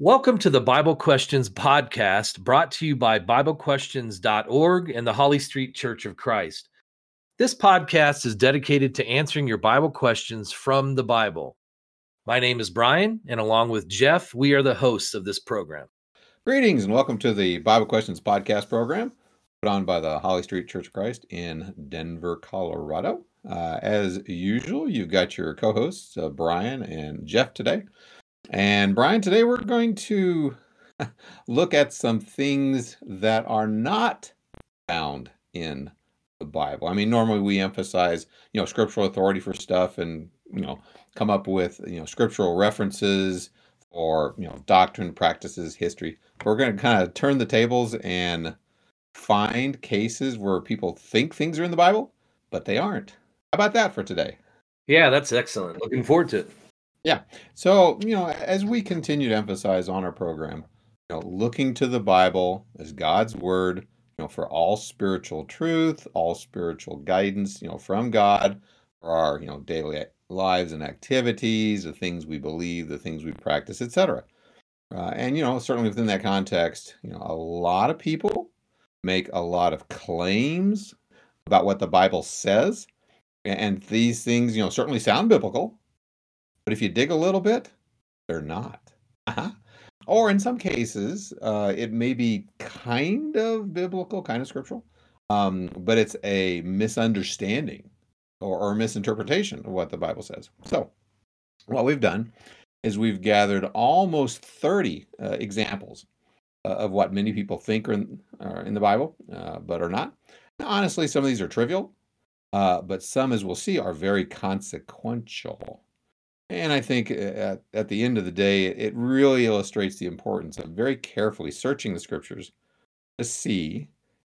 Welcome to the Bible Questions podcast brought to you by BibleQuestions.org and the Holly Street Church of Christ. This podcast is dedicated to answering your Bible questions from the Bible. My name is Brian, and along with Jeff, we are the hosts of this program. Greetings and welcome to the Bible Questions podcast program put on by the Holly Street Church of Christ in Denver, Colorado. Uh, as usual, you've got your co hosts, uh, Brian and Jeff, today. And Brian, today we're going to look at some things that are not found in the Bible. I mean, normally we emphasize, you know, scriptural authority for stuff and, you know, come up with, you know, scriptural references or, you know, doctrine, practices, history. We're going to kind of turn the tables and find cases where people think things are in the Bible, but they aren't. How about that for today? Yeah, that's excellent. Looking forward to it. Yeah. So, you know, as we continue to emphasize on our program, you know, looking to the Bible as God's word, you know, for all spiritual truth, all spiritual guidance, you know, from God for our, you know, daily lives and activities, the things we believe, the things we practice, etc. Uh, and you know, certainly within that context, you know, a lot of people make a lot of claims about what the Bible says, and these things, you know, certainly sound biblical. But if you dig a little bit, they're not. Uh-huh. Or in some cases, uh, it may be kind of biblical, kind of scriptural, um, but it's a misunderstanding or, or misinterpretation of what the Bible says. So, what we've done is we've gathered almost 30 uh, examples uh, of what many people think are in, are in the Bible, uh, but are not. Honestly, some of these are trivial, uh, but some, as we'll see, are very consequential. And I think uh, at, at the end of the day, it really illustrates the importance of very carefully searching the scriptures to see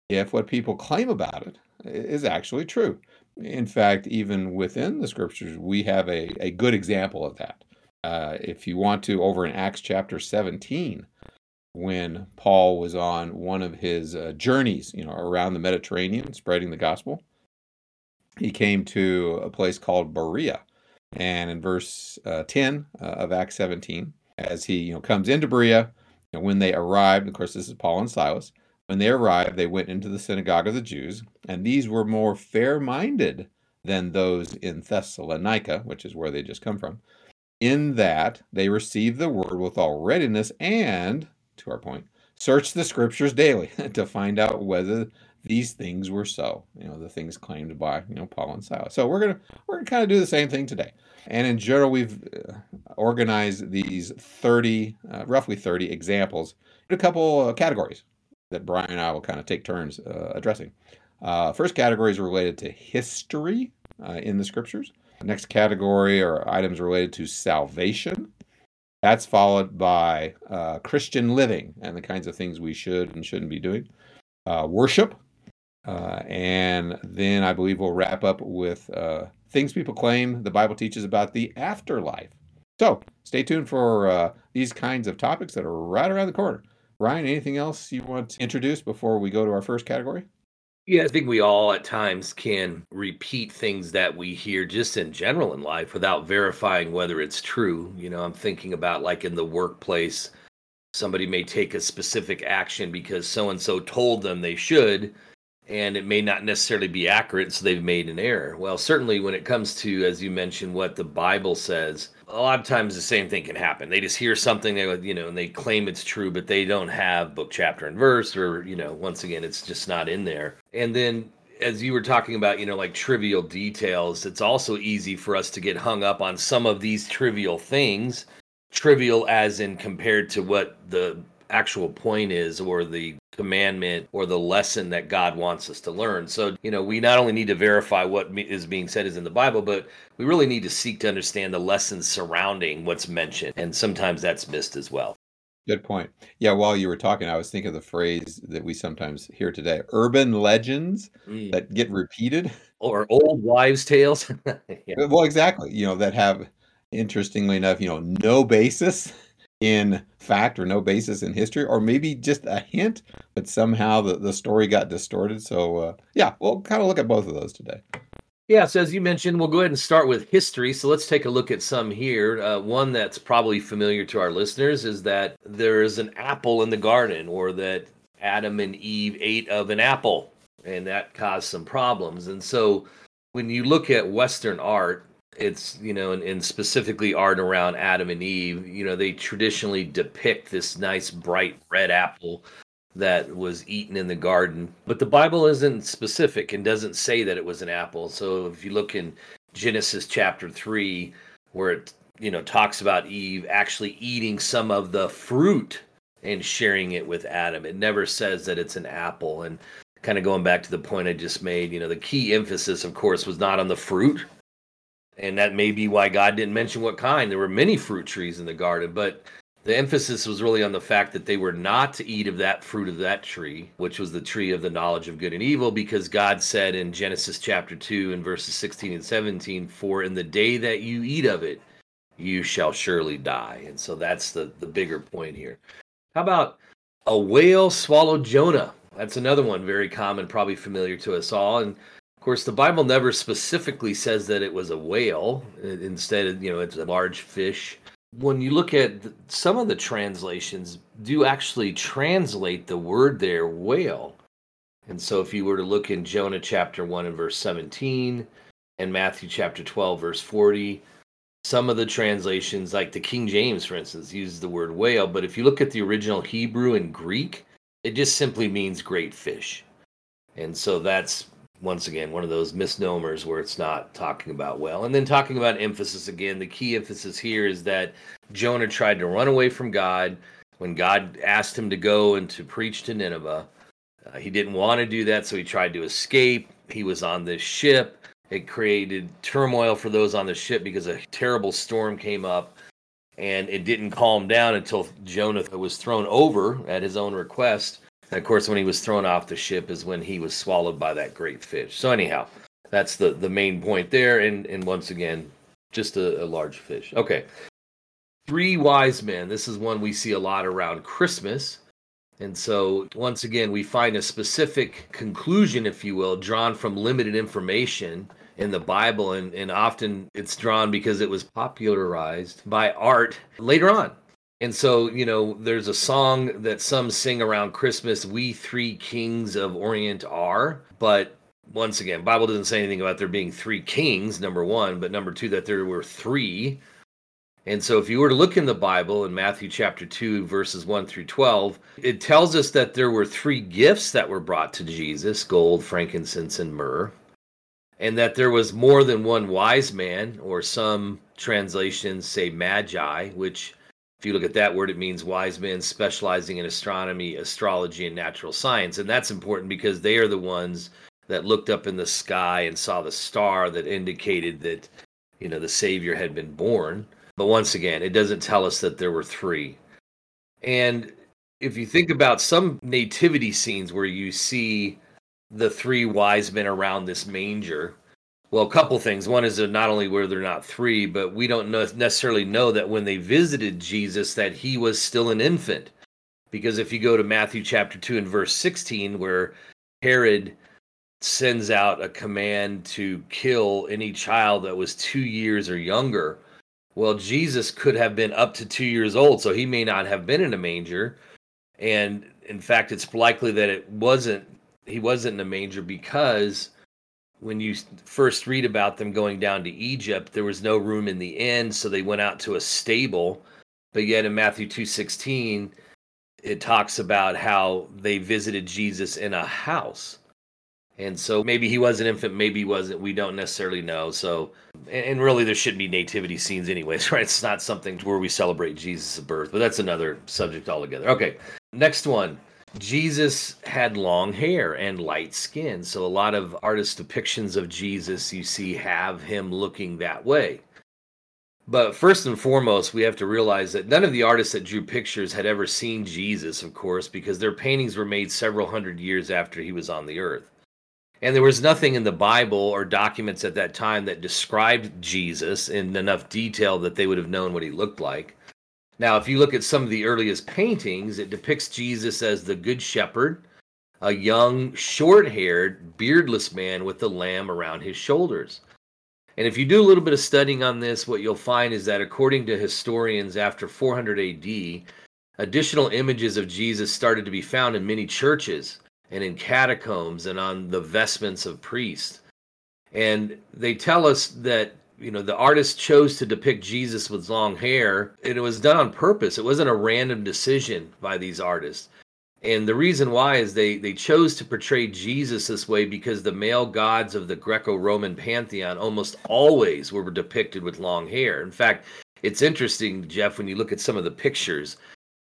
if what people claim about it is actually true. In fact, even within the scriptures, we have a, a good example of that. Uh, if you want to, over in Acts chapter 17, when Paul was on one of his uh, journeys, you know, around the Mediterranean, spreading the gospel, he came to a place called Berea and in verse uh, 10 uh, of Acts 17, as he you know comes into Berea, know, when they arrived, of course, this is Paul and Silas. When they arrived, they went into the synagogue of the Jews, and these were more fair minded than those in Thessalonica, which is where they just come from, in that they received the word with all readiness and, to our point, searched the scriptures daily to find out whether these things were so. You know, the things claimed by you know Paul and Silas. So we're gonna we're gonna kind of do the same thing today. And in general, we've uh, organized these thirty, uh, roughly thirty examples in a couple categories that Brian and I will kind of take turns uh, addressing. Uh, first category is related to history uh, in the scriptures. Next category are items related to salvation. That's followed by Christian living and the kinds of things we should and shouldn't be doing. worship, uh, and then I believe we'll wrap up with uh, things people claim the Bible teaches about the afterlife. So stay tuned for uh, these kinds of topics that are right around the corner. Brian, anything else you want to introduce before we go to our first category? Yeah, I think we all at times can repeat things that we hear just in general in life without verifying whether it's true. You know, I'm thinking about like in the workplace, somebody may take a specific action because so and so told them they should and it may not necessarily be accurate, so they've made an error. Well, certainly when it comes to, as you mentioned, what the Bible says, a lot of times the same thing can happen. They just hear something, they you know, and they claim it's true, but they don't have book, chapter, and verse, or you know, once again, it's just not in there. And then as you were talking about, you know, like trivial details, it's also easy for us to get hung up on some of these trivial things. Trivial as in compared to what the actual point is or the commandment or the lesson that God wants us to learn. So, you know, we not only need to verify what is being said is in the Bible, but we really need to seek to understand the lessons surrounding what's mentioned. And sometimes that's missed as well. Good point. Yeah, while you were talking, I was thinking of the phrase that we sometimes hear today urban legends mm. that get repeated. Or old wives' tales. yeah. Well, exactly. You know, that have, interestingly enough, you know, no basis in fact or no basis in history, or maybe just a hint, but somehow the, the story got distorted. So, uh, yeah, we'll kind of look at both of those today. Yeah, so as you mentioned, we'll go ahead and start with history. So let's take a look at some here. Uh, one that's probably familiar to our listeners is that there is an apple in the garden, or that Adam and Eve ate of an apple, and that caused some problems. And so when you look at Western art, it's you know and, and, specifically art around adam and eve you know they traditionally depict this nice bright red apple that was eaten in the garden. But the bible isn't specific and doesn't say that it was an apple. So if you look in genesis chapter 3 where it you know talks about eve actually eating some of the fruit and sharing it with adam it never says that it's an apple. And kind of going back to the point i just made you know the key emphasis of course was not on the fruit and that may be why God didn't mention what kind. There were many fruit trees in the garden, but the emphasis was really on the fact that they were not to eat of that fruit of that tree, which was the tree of the knowledge of good and evil, because God said in Genesis chapter 2 and verses 16 and 17, For in the day that you eat of it, you shall surely die. And so that's the, the bigger point here. How about a whale swallowed Jonah? That's another one very common, probably familiar to us all. And course, the Bible never specifically says that it was a whale. Instead, you know, it's a large fish. When you look at some of the translations, do actually translate the word there, whale. And so, if you were to look in Jonah chapter 1 and verse 17 and Matthew chapter 12, verse 40, some of the translations, like the King James, for instance, uses the word whale. But if you look at the original Hebrew and Greek, it just simply means great fish. And so that's once again one of those misnomers where it's not talking about well. And then talking about emphasis again the key emphasis here is that jonah tried to run away from god. When god asked him to go and to preach to nineveh uh, he didn't want to do that so he tried to escape. He was on this ship. It created turmoil for those on the ship because a terrible storm came up and it didn't calm down until jonah was thrown over at his own request and of course, when he was thrown off the ship is when he was swallowed by that great fish. So anyhow, that's the the main point there. And and once again, just a, a large fish. Okay. Three wise men. This is one we see a lot around Christmas. And so, once again, we find a specific conclusion, if you will, drawn from limited information in the Bible. And, and often it's drawn because it was popularized by art later on. And so, you know, there's a song that some sing around Christmas, We Three Kings of Orient Are. But once again, Bible doesn't say anything about there being three kings, number one, but number two, that there were three. And so if you were to look in the Bible in Matthew chapter 2, verses 1 through 12, it tells us that there were three gifts that were brought to Jesus gold, frankincense, and myrrh. And that there was more than one wise man, or some translations say magi, which if you look at that word, it means wise men specializing in astronomy, astrology, and natural science. And that's important because they are the ones that looked up in the sky and saw the star that indicated that, you know, the Savior had been born. But once again, it doesn't tell us that there were three. And if you think about some nativity scenes where you see the three wise men around this manger, well, a couple things. One is that not only were there not three, but we don't know, necessarily know that when they visited Jesus that he was still an infant. Because if you go to Matthew chapter 2 and verse 16 where Herod sends out a command to kill any child that was 2 years or younger, well, Jesus could have been up to 2 years old, so he may not have been in a manger. And in fact, it's likely that it wasn't he wasn't in a manger because when you first read about them going down to Egypt, there was no room in the inn, so they went out to a stable. But yet in Matthew 2:16, it talks about how they visited Jesus in a house. And so maybe he was an infant, maybe he wasn't. We don't necessarily know. So, and really, there shouldn't be nativity scenes, anyways, right? It's not something where we celebrate Jesus' birth, but that's another subject altogether. Okay, next one Jesus had long hair and light skin. So a lot of artist depictions of Jesus you see have him looking that way. But first and foremost, we have to realize that none of the artists that drew pictures had ever seen Jesus, of course, because their paintings were made several hundred years after he was on the earth. And there was nothing in the Bible or documents at that time that described Jesus in enough detail that they would have known what he looked like. Now, if you look at some of the earliest paintings, it depicts Jesus as the Good Shepherd. a young, short haired, beardless man with the lamb around his shoulders. And if you do a little bit of studying on this, what you'll find is that according to historians after 400 AD, additional images of Jesus started to be found in many churches and in catacombs and on the vestments of priests. And they tell us that you know the artist chose to depict Jesus with long hair and it was done on purpose. It wasn't a random decision by these artists. And the reason why is they they chose to portray Jesus this way because the male gods of the Greco-Roman pantheon almost always were depicted with long hair. In fact, it's interesting, Jeff, when you look at some of the pictures,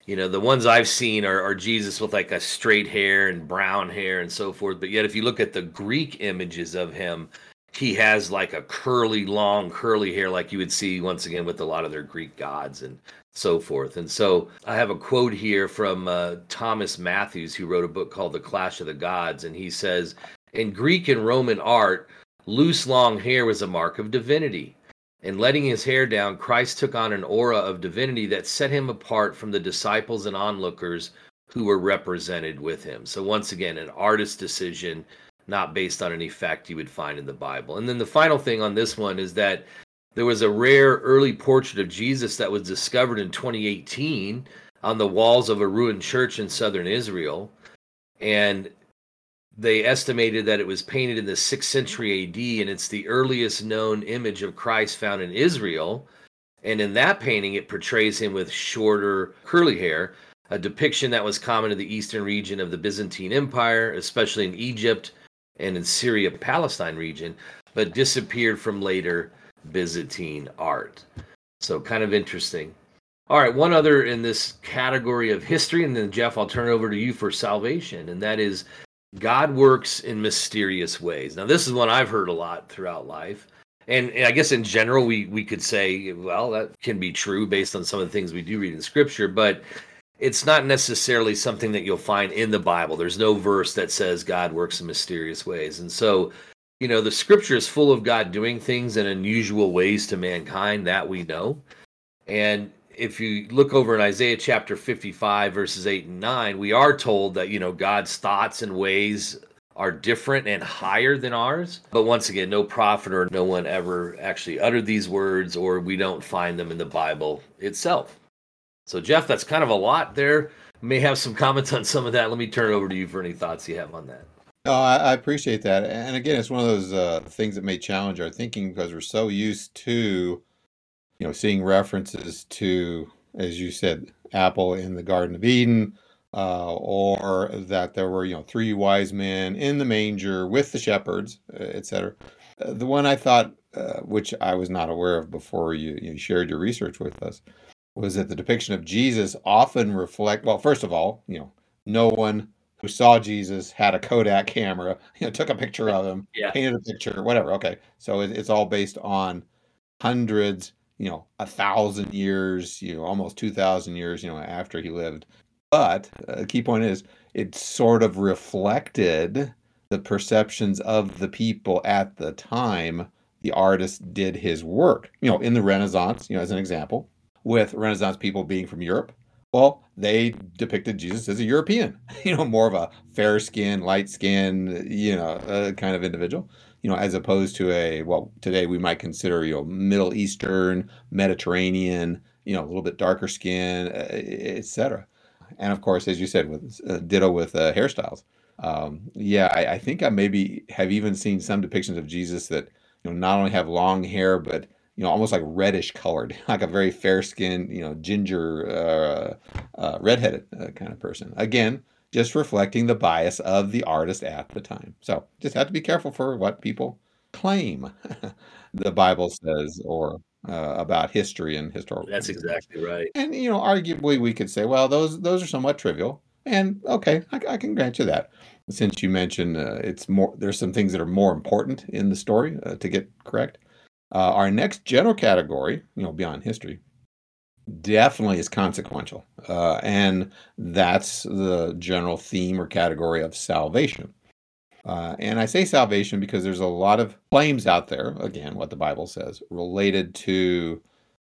you know, the ones I've seen are, are Jesus with like a straight hair and brown hair and so forth. But yet, if you look at the Greek images of him, he has like a curly, long, curly hair, like you would see once again with a lot of their Greek gods and so forth. And so I have a quote here from uh, Thomas Mathews, who wrote a book called The Clash of the Gods. And he says, In Greek and Roman art, loose, long hair was a mark of divinity. In letting his hair down, Christ took on an aura of divinity that set him apart from the disciples and onlookers who were represented with him. So, once again, an artist's decision, not based on any fact you would find in the Bible. And then the final thing on this one is that there was a rare early portrait of Jesus that was discovered in 2018 on the walls of a ruined church in southern Israel. And they estimated that it was painted in the 6th century AD, and it's the earliest known image of Christ found in Israel. And in that painting, it portrays him with shorter, curly hair, a depiction that was common to the eastern region of the Byzantine Empire, especially in Egypt and in Syria Palestine region, but disappeared from later Byzantine art. So, kind of interesting. All right, one other in this category of history, and then Jeff, I'll turn it over to you for salvation, and that is God works in mysterious ways. Now, this is one I've heard a lot throughout life. And, and, I guess in general, we, we could say, well, that can be true based on some of the things we do read in scripture, but it's not necessarily something that you'll find in the Bible. There's no verse that says God works in mysterious ways. And so, you know, the scripture is full of God doing things in unusual ways to mankind that we know. And if you look over in Isaiah chapter 55, verses 8 and 9, we are told that, you know, God's thoughts and ways are different and higher than ours. But once again, no prophet or no one ever actually uttered these words, or we don't find them in the Bible itself. So, Jeff, that's kind of a lot there. May have some comments on some of that. Let me turn it over to you for any thoughts you have on that. No, I, I appreciate that. And again, it's one of those uh, things that may challenge our thinking because we're so used to you know, seeing references to, as you said, Apple in the Garden of Eden, uh, or that there were, you know, three wise men in the manger with the shepherds, uh, etc. Uh, the one I thought, uh, which I was not aware of before you, you shared your research with us, was that the depiction of Jesus often reflect. Well, first of all, you know, no one who saw Jesus had a Kodak camera, you know, took a picture of him, yeah. painted a picture, whatever. Okay, so it, it's all based on hundreds you know, a thousand years, you know, almost 2,000 years, you know, after he lived. But a uh, key point is it sort of reflected the perceptions of the people at the time the artist did his work. You know, in the Renaissance, you know, as an example, with Renaissance people being from Europe, well, they depicted Jesus as a European, you know, more of a fair skin, light skin, you know, uh, kind of individual you know, as opposed to a well, today we might consider you know Middle Eastern, Mediterranean, you know, a little bit darker skin, uh, etc. And of course, as you said, with uh, ditto with uh, hairstyles. Um, yeah, I, I, think I maybe have even seen some depictions of Jesus that you know not only have long hair, but you know almost like reddish colored, like a very fair skinned, you know, ginger, uh, uh redheaded uh, kind of person. Again, just reflecting the bias of the artist at the time. So just have to be careful for what people claim the Bible says or uh, about history and historical. That's exactly right. And you know, arguably, we could say, well, those those are somewhat trivial. And okay, I, I can grant you that. Since you mentioned uh, it's more, there's some things that are more important in the story uh, to get correct. Uh, our next general category, you know, beyond history, definitely is consequential. Uh, and that's the general theme or category of salvation. Uh, and I say salvation because there's a lot of claims out there, again, what the Bible says, related to,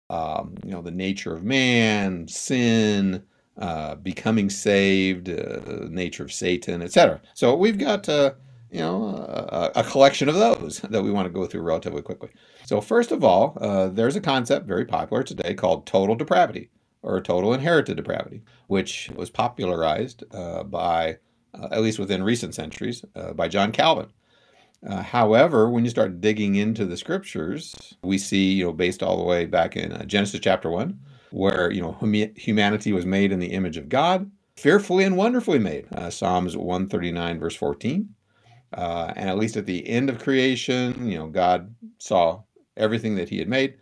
um, you know, the nature of man, sin, uh, becoming saved, uh, nature of Satan, etc. So we've got uh, you know a, a, collection of those that we want to go through relatively quickly. So first of all, uh, there's a concept very popular today called total depravity or total inherited depravity, which was popularized uh, by uh, at least within recent centuries by John Calvin. Uh, however, when you start digging into the scriptures, we see, you know, based all the way back in uh, Genesis chapter 1, where, you know, hum- humanity was made in the image of God, fearfully and wonderfully made. Uh, Psalms 139, verse 14. Uh, and at least at the end of creation, you know, God saw everything that he had made,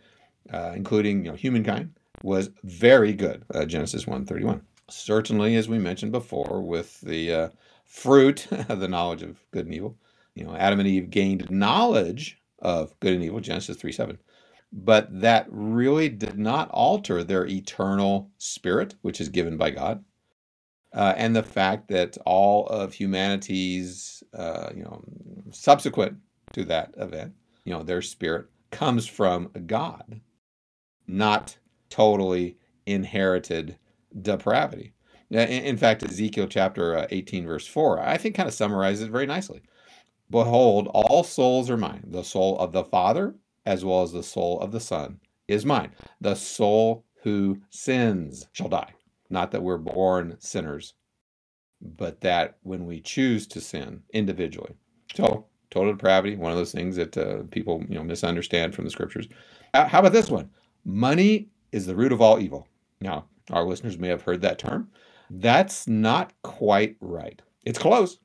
uh, including, you know, humankind, was very good. Uh, Genesis 131. Certainly, as we mentioned before, with the fruit, of the knowledge of good and evil, you know, Adam and Eve gained knowledge of good and evil, Genesis 3 7. But that really did not alter their eternal spirit, which is given by God. Uh, and the fact that all of humanity's, uh, you know, subsequent to that event, you know, their spirit comes from God, not totally inherited depravity. In, fact, Ezekiel chapter uh, 18, verse 4, I think kind of summarizes it very nicely. Behold, all souls are mine. The soul of the Father, as well as the soul of the Son, is mine. The soul who sins shall die. Not that we're born sinners, but that when we choose to sin individually. So, total depravity, one of those things that uh, people you know misunderstand from the scriptures. How about this one? Money is the root of all evil. Now, our listeners may have heard that term. That's not quite right. It's close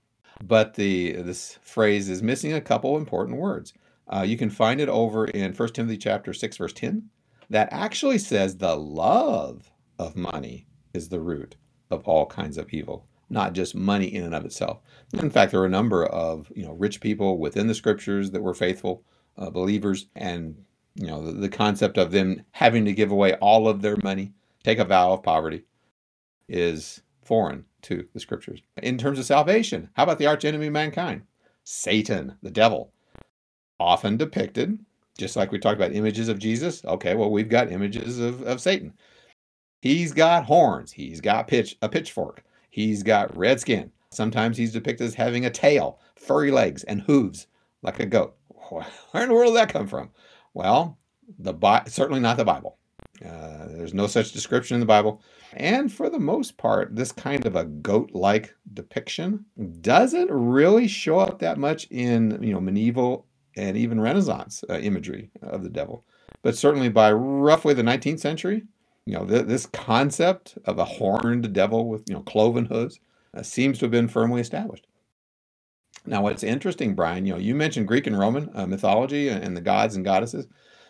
but the this phrase is missing a couple important words. Uh, you can find it over in 1 Timothy chapter 6 verse 10 that actually says the love of money is the root of all kinds of evil, not just money in and of itself. In fact, there are a number of you know rich people within the scriptures that were faithful uh, believers, and you know the, the concept of them having to give away all of their money, take a vow of poverty, is foreign to the scriptures. In terms of salvation, how about the archenemy of mankind? Satan, the devil. Often depicted, just like we talked about images of Jesus. Okay, well, we've got images of, of Satan. He's got horns, he's got pitch a pitchfork, he's got red skin. Sometimes he's depicted as having a tail, furry legs, and hooves like a goat. Where in the world did that come from? Well, the certainly not the Bible. Uh, there's no such description in the Bible. And for the most part, this kind of a goat-like depiction doesn't really show up that much in you know medieval and even Renaissance uh, imagery of the devil. But certainly by roughly the 19th century, you know th- this concept of a horned devil with you know cloven hooves uh, seems to have been firmly established. Now, what's interesting, Brian, you know, you mentioned Greek and Roman uh, mythology and the gods and goddesses.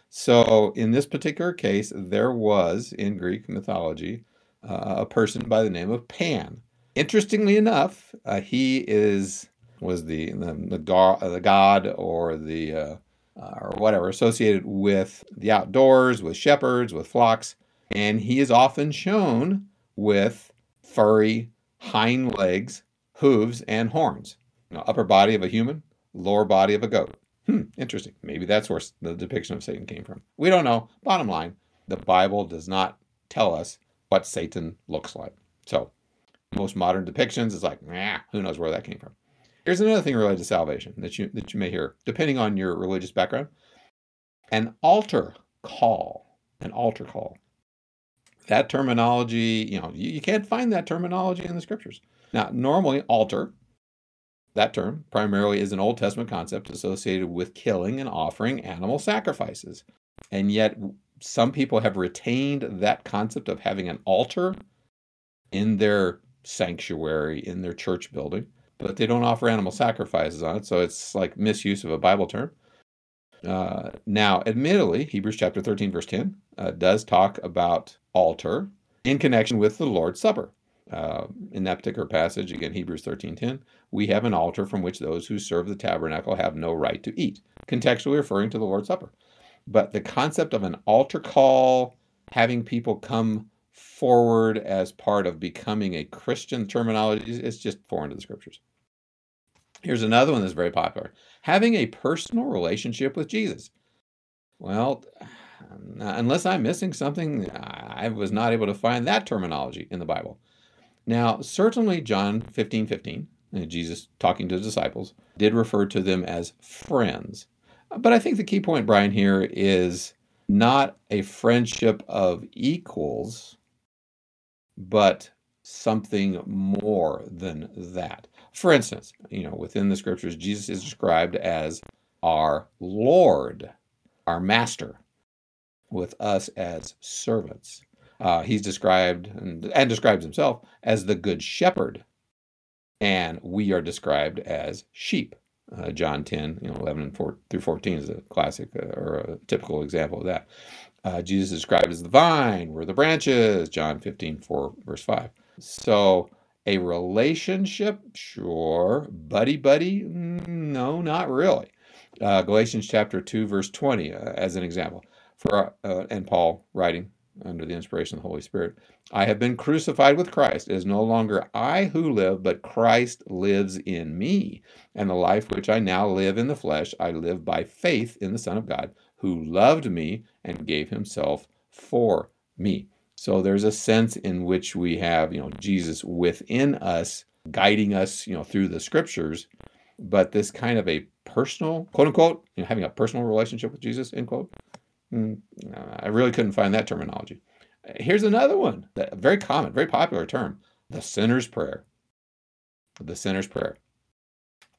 So, in this particular case, there was in Greek mythology uh, a person by the name of Pan. Interestingly enough, uh, he is was the the, the, god, the god or the uh, uh, or whatever associated with the outdoors, with shepherds, with flocks, and he is often shown with furry hind legs, hooves, and horns. Know, upper body of a human, lower body of a goat. Hmm, interesting. Maybe that's where the depiction of Satan came from. We don't know. Bottom line, the Bible does not tell us what Satan looks like. So, most modern depictions is like, nah, who knows where that came from. Here's another thing related to salvation that you that you may hear, depending on your religious background. An altar call. An altar call. That terminology, you know, you, you can't find that terminology in the scriptures. Now, normally altar that term primarily is an Old Testament concept associated with killing and offering animal sacrifices. And yet, some people have retained that concept of having an altar in their sanctuary, in their church building, but they don't offer animal sacrifices on it. So it's like misuse of a Bible term. Uh, now, admittedly, Hebrews chapter 13, verse 10 uh, does talk about altar in connection with the Lord's Supper. Uh, in that particular passage, again, Hebrews 13:10, we have an altar from which those who serve the tabernacle have no right to eat, contextually referring to the Lord's Supper. But the concept of an altar call, having people come forward as part of becoming a Christian terminology, is just foreign to the scriptures. Here's another one that's very popular having a personal relationship with Jesus. Well, unless I'm missing something, I was not able to find that terminology in the Bible. Now, certainly John 15 15, uh, Jesus talking to the disciples, did refer to them as friends. But I think the key point, Brian, here is not a friendship of equals, but something more than that. For instance, you know, within the scriptures, Jesus is described as our Lord, our Master, with us as servants. Uh, he's described and, and describes himself as the Good Shepherd, and we are described as sheep. Uh, John 10, you know, 11 and 4, through 14 is a classic uh, or a typical example of that. Uh, Jesus is described as the vine, we're the branches, John 15, 4, verse 5. So a relationship, sure. Buddy, buddy, no, not really. Uh, Galatians chapter 2, verse 20, uh, as an example. For uh, And Paul writing under the inspiration of the Holy Spirit I have been crucified with Christ. It is no longer I who live, but Christ lives in me. And the life which I now live in the flesh, I live by faith in the Son of God, who loved me and gave himself for me. So there's a sense in which we have, you know, Jesus within us, guiding us, you know, through the scriptures, but this kind of a personal, quote unquote, you know, having a personal relationship with Jesus, end quote. Mm, I really couldn't find that terminology. Here's another one, a very common, very popular term, the sinner's prayer. The sinner's prayer.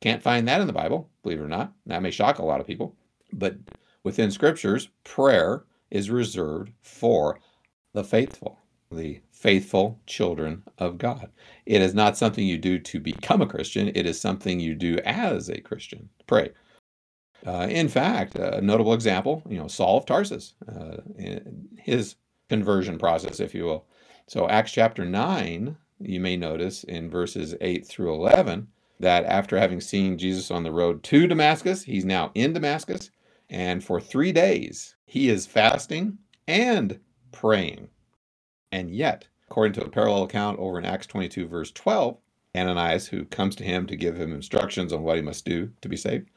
Can't find that in the Bible, believe it or not. That may shock a lot of people, but within scriptures, prayer is reserved for the faithful, the faithful children of God. It is not something you do to become a Christian, it is something you do as a Christian. Pray. Uh, in fact, a notable example, you know, Saul of Tarsus, uh, his conversion process, if you will. So, Acts chapter 9, you may notice in verses 8 through 11 that after having seen Jesus on the road to Damascus, he's now in Damascus. And for three days, he is fasting and praying. And yet, according to a parallel account over in Acts 22, verse 12, Ananias, who comes to him to give him instructions on what he must do to be saved,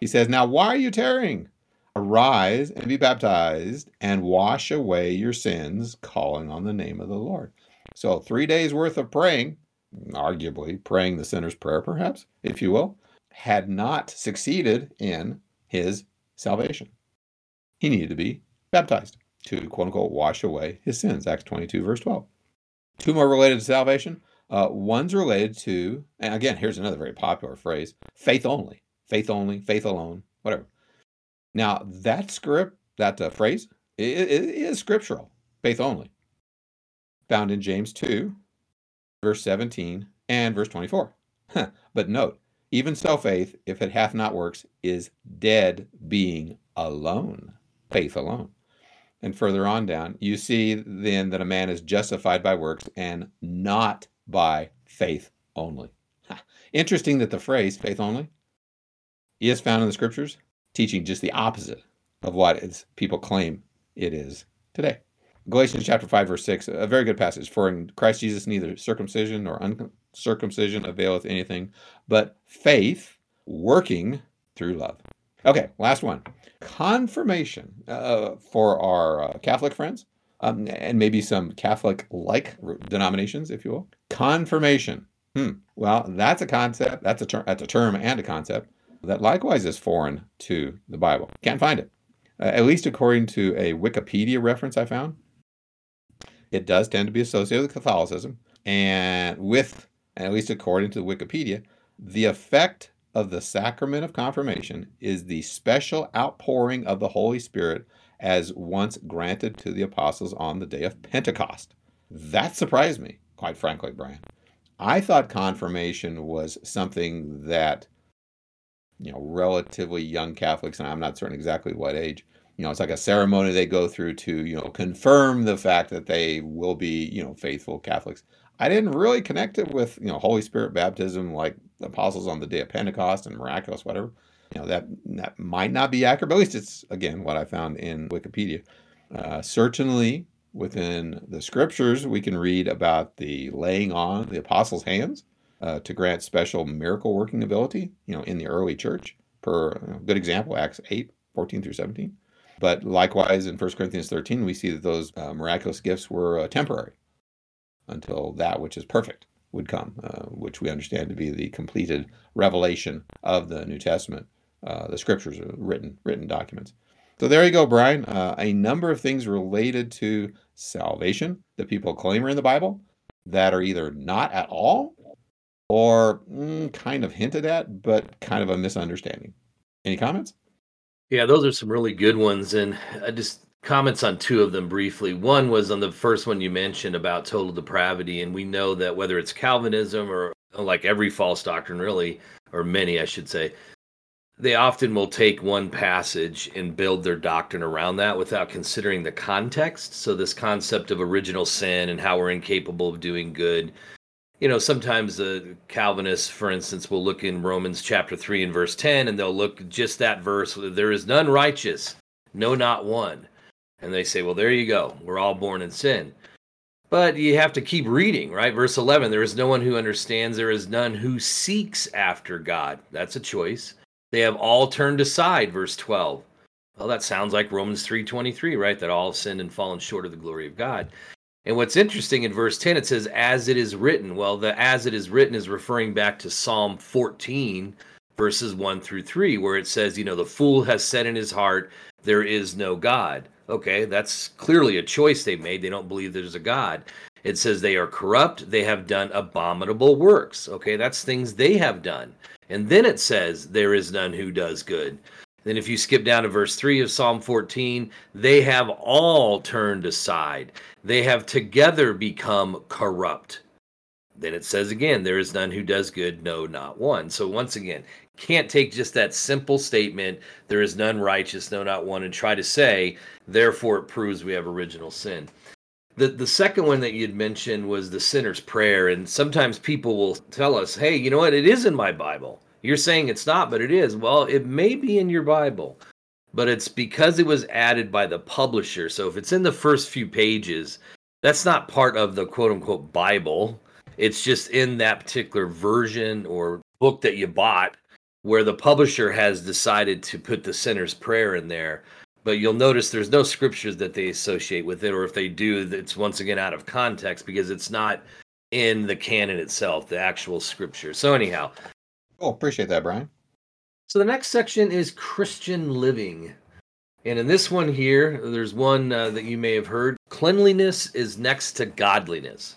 he says, Now, why are you tarrying? Arise and be baptized and wash away your sins, calling on the name of the Lord. So, three days worth of praying, arguably praying the sinner's prayer, perhaps, if you will, had not succeeded in his salvation. He needed to be baptized to quote unquote wash away his sins. Acts 22, verse 12. Two more related to salvation. Uh, one's related to, and again, here's another very popular phrase faith only, faith only, faith alone, whatever. Now, that script, that uh, phrase, it, it is scriptural, faith only, found in James 2, verse 17 and verse 24. but note, even so, faith, if it hath not works, is dead being alone, faith alone. And further on down, you see then that a man is justified by works and not by faith only. Interesting that the phrase faith only is found in the scriptures, teaching just the opposite of what people claim it is today. Galatians chapter 5, verse 6, a very good passage. For in Christ Jesus, neither circumcision nor uncircumcision availeth anything, but faith working through love. Okay, last one. Confirmation uh, for our uh, Catholic friends, um, and maybe some Catholic like denominations, if you will. Confirmation. Hmm. Well, that's a concept. That's a term. That's a term and a concept that likewise is foreign to the Bible. Can't find it, uh, at least according to a Wikipedia reference I found. It does tend to be associated with Catholicism, and with, at least according to Wikipedia, the effect of the sacrament of confirmation is the special outpouring of the Holy Spirit as once granted to the apostles on the day of Pentecost. That surprised me, quite frankly, Brian. I thought confirmation was something that, you know, relatively young Catholics, and I'm not certain exactly what age, you know, it's like a ceremony they go through to, you know, confirm the fact that they will be, you know, faithful Catholics. I didn't really connect it with, you know, Holy Spirit baptism like apostles on the day of Pentecost and miraculous, whatever. You know, that that might not be accurate, but at least it's again what I found in Wikipedia. Uh, certainly within the scriptures, we can read about the laying on the apostles' hands uh, to grant special miracle working ability, you know, in the early church. Per you know, good example, Acts 8, 14 through 17. But likewise, in 1 Corinthians 13, we see that those uh, miraculous gifts were uh, temporary. until that which is perfect would come, uh, which we understand to be the completed revelation of the New Testament. Uh, the scriptures are written written documents. So there you go, Brian. Uh, a number of things related to salvation that people claim are in the Bible that are either not at all or mm, kind of hinted at, but kind of a misunderstanding. Any comments? Yeah, those are some really good ones. And I just comments on two of them briefly. One was on the first one you mentioned about total depravity. And we know that whether it's Calvinism or uh, like every false doctrine, really, or many, I should say, they often will take one passage and build their doctrine around that without considering the context. So, this concept of original sin and how we're incapable of doing good. You know, sometimes the Calvinists, for instance, will look in Romans chapter 3 and verse 10, and they'll look just that verse there is none righteous, no, not one. And they say, well, there you go. We're all born in sin. But you have to keep reading, right? Verse 11 there is no one who understands, there is none who seeks after God. That's a choice. They have all turned aside, verse 12. Well, that sounds like Romans 3:23, right? That all have sinned and fallen short of the glory of God. And what's interesting in verse 10 it says as it is written. Well, the as it is written is referring back to Psalm 14 verses 1 through 3 where it says, you know, the fool has said in his heart there is no God. Okay, that's clearly a choice they made. They don't believe there's a God. It says they are corrupt, they have done abominable works. Okay, that's things they have done. And then it says, There is none who does good. Then, if you skip down to verse 3 of Psalm 14, they have all turned aside. They have together become corrupt. Then it says again, There is none who does good, no, not one. So, once again, can't take just that simple statement, There is none righteous, no, not one, and try to say, Therefore, it proves we have original sin. The the second one that you'd mentioned was the sinner's prayer, and sometimes people will tell us, "Hey, you know what? It is in my Bible." You're saying it's not, but it is. Well, it may be in your Bible, but it's because it was added by the publisher. So if it's in the first few pages, that's not part of the quote unquote Bible. It's just in that particular version or book that you bought where the publisher has decided to put the sinner's prayer in there but you'll notice there's no scriptures that they associate with it, or if they do, it's once again out of context because it's not in the canon itself, the actual scripture. So, anyhow. Oh, appreciate that, Brian. So, the next section is Christian living. And in this one here, there's one uh, that you may have heard cleanliness is next to godliness.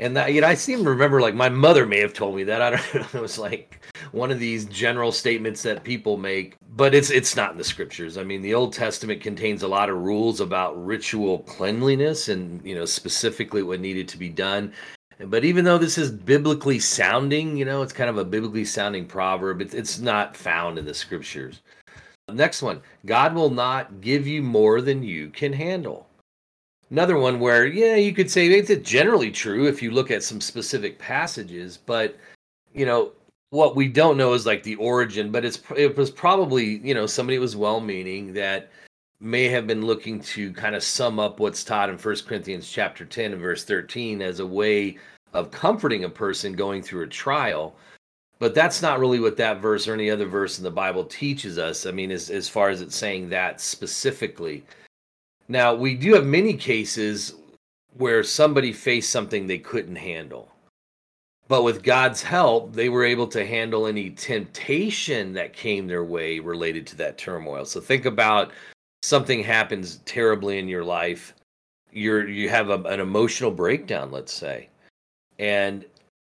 And that, you know, I seem to remember like my mother may have told me that. I don't know. It was like one of these general statements that people make, but it's it's not in the scriptures. I mean, the Old Testament contains a lot of rules about ritual cleanliness and, you know, specifically what needed to be done. But even though this is biblically sounding, you know, it's kind of a biblically sounding proverb, it's, it's not found in the scriptures. Next one God will not give you more than you can handle another one where yeah you could say it's generally true if you look at some specific passages but you know what we don't know is like the origin but it's it was probably you know somebody was well meaning that may have been looking to kind of sum up what's taught in First Corinthians chapter 10 and verse 13 as a way of comforting a person going through a trial but that's not really what that verse or any other verse in the Bible teaches us. I mean, as, as far as it's saying that specifically, now, we do have many cases where somebody faced something they couldn't handle. But with God's help, they were able to handle any temptation that came their way related to that turmoil. So think about something happens terribly in your life. You're you have a, an emotional breakdown, let's say. And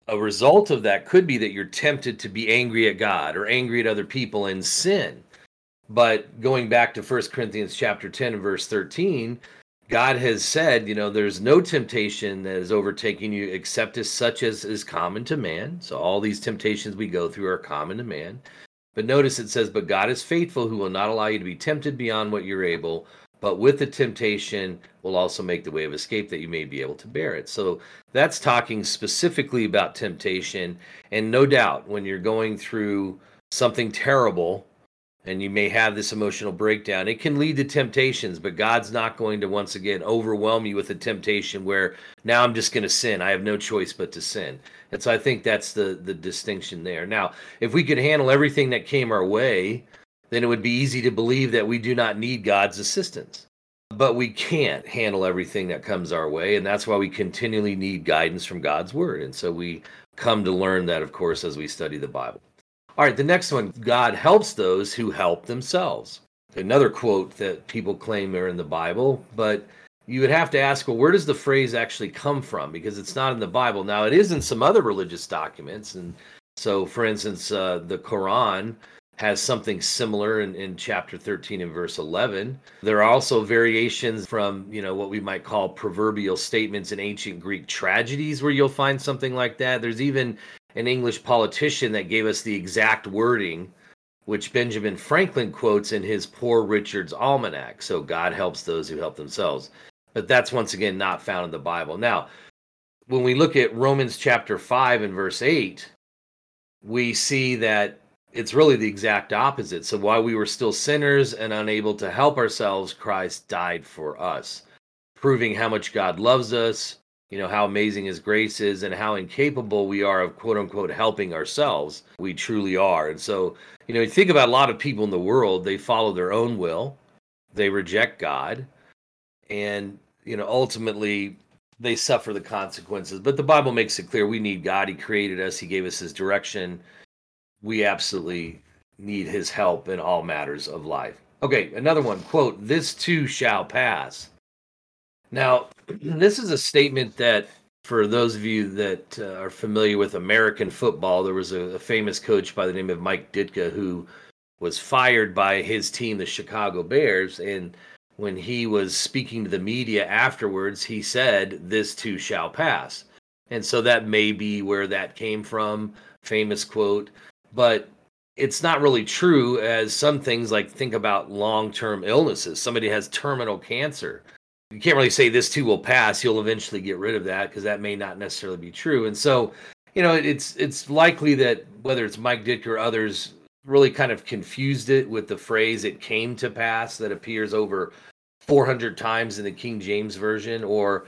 a result of that could be that you're tempted to be angry at God or angry at other people and sin. But going back to First Corinthians chapter 10 and verse 13, God has said, you know, there's no temptation that is overtaking you except as such as is common to man. So all these temptations we go through are common to man. But notice it says, But God is faithful, who will not allow you to be tempted beyond what you're able, but with the temptation will also make the way of escape that you may be able to bear it. So that's talking specifically about temptation. And no doubt, when you're going through something terrible, and you may have this emotional breakdown. It can lead to temptations, but God's not going to once again overwhelm you with a temptation where now I'm just going to sin. I have no choice but to sin. And so I think that's the the distinction there. Now, if we could handle everything that came our way, then it would be easy to believe that we do not need God's assistance. but we can't handle everything that comes our way. And that's why we continually need guidance from God's word. And so we come to learn that, of course, as we study the Bible. All right, the next one God helps those who help themselves. Another quote that people claim are in the Bible, but you would have to ask, well, where does the phrase actually come from? Because it's not in the Bible. Now, it is in some other religious documents. And so, for instance, uh, the Quran has something similar in, in chapter 13 and verse 11 there are also variations from you know what we might call proverbial statements in ancient greek tragedies where you'll find something like that there's even an english politician that gave us the exact wording which benjamin franklin quotes in his poor richard's almanac so god helps those who help themselves but that's once again not found in the bible now when we look at romans chapter 5 and verse 8 we see that it's really the exact opposite. So while we were still sinners and unable to help ourselves, Christ died for us, proving how much God loves us, you know, how amazing his grace is, and how incapable we are of quote unquote helping ourselves. We truly are. And so, you know, you think about a lot of people in the world, they follow their own will, they reject God, and, you know, ultimately they suffer the consequences. But the Bible makes it clear we need God. He created us, He gave us His direction we absolutely need his help in all matters of life. Okay, another one quote, this too shall pass. Now, this is a statement that, for those of you that uh, are familiar with American football, there was a, a, famous coach by the name of Mike Ditka who was fired by his team, the Chicago Bears. And when he was speaking to the media afterwards, he said, This too shall pass. And so that may be where that came from. Famous quote but it's not really true as some things like think about long-term illnesses somebody has terminal cancer you can't really say this too will pass you'll eventually get rid of that because that may not necessarily be true and so you know it's it's likely that whether it's mike ditka or others really kind of confused it with the phrase it came to pass that appears over 400 times in the king james version or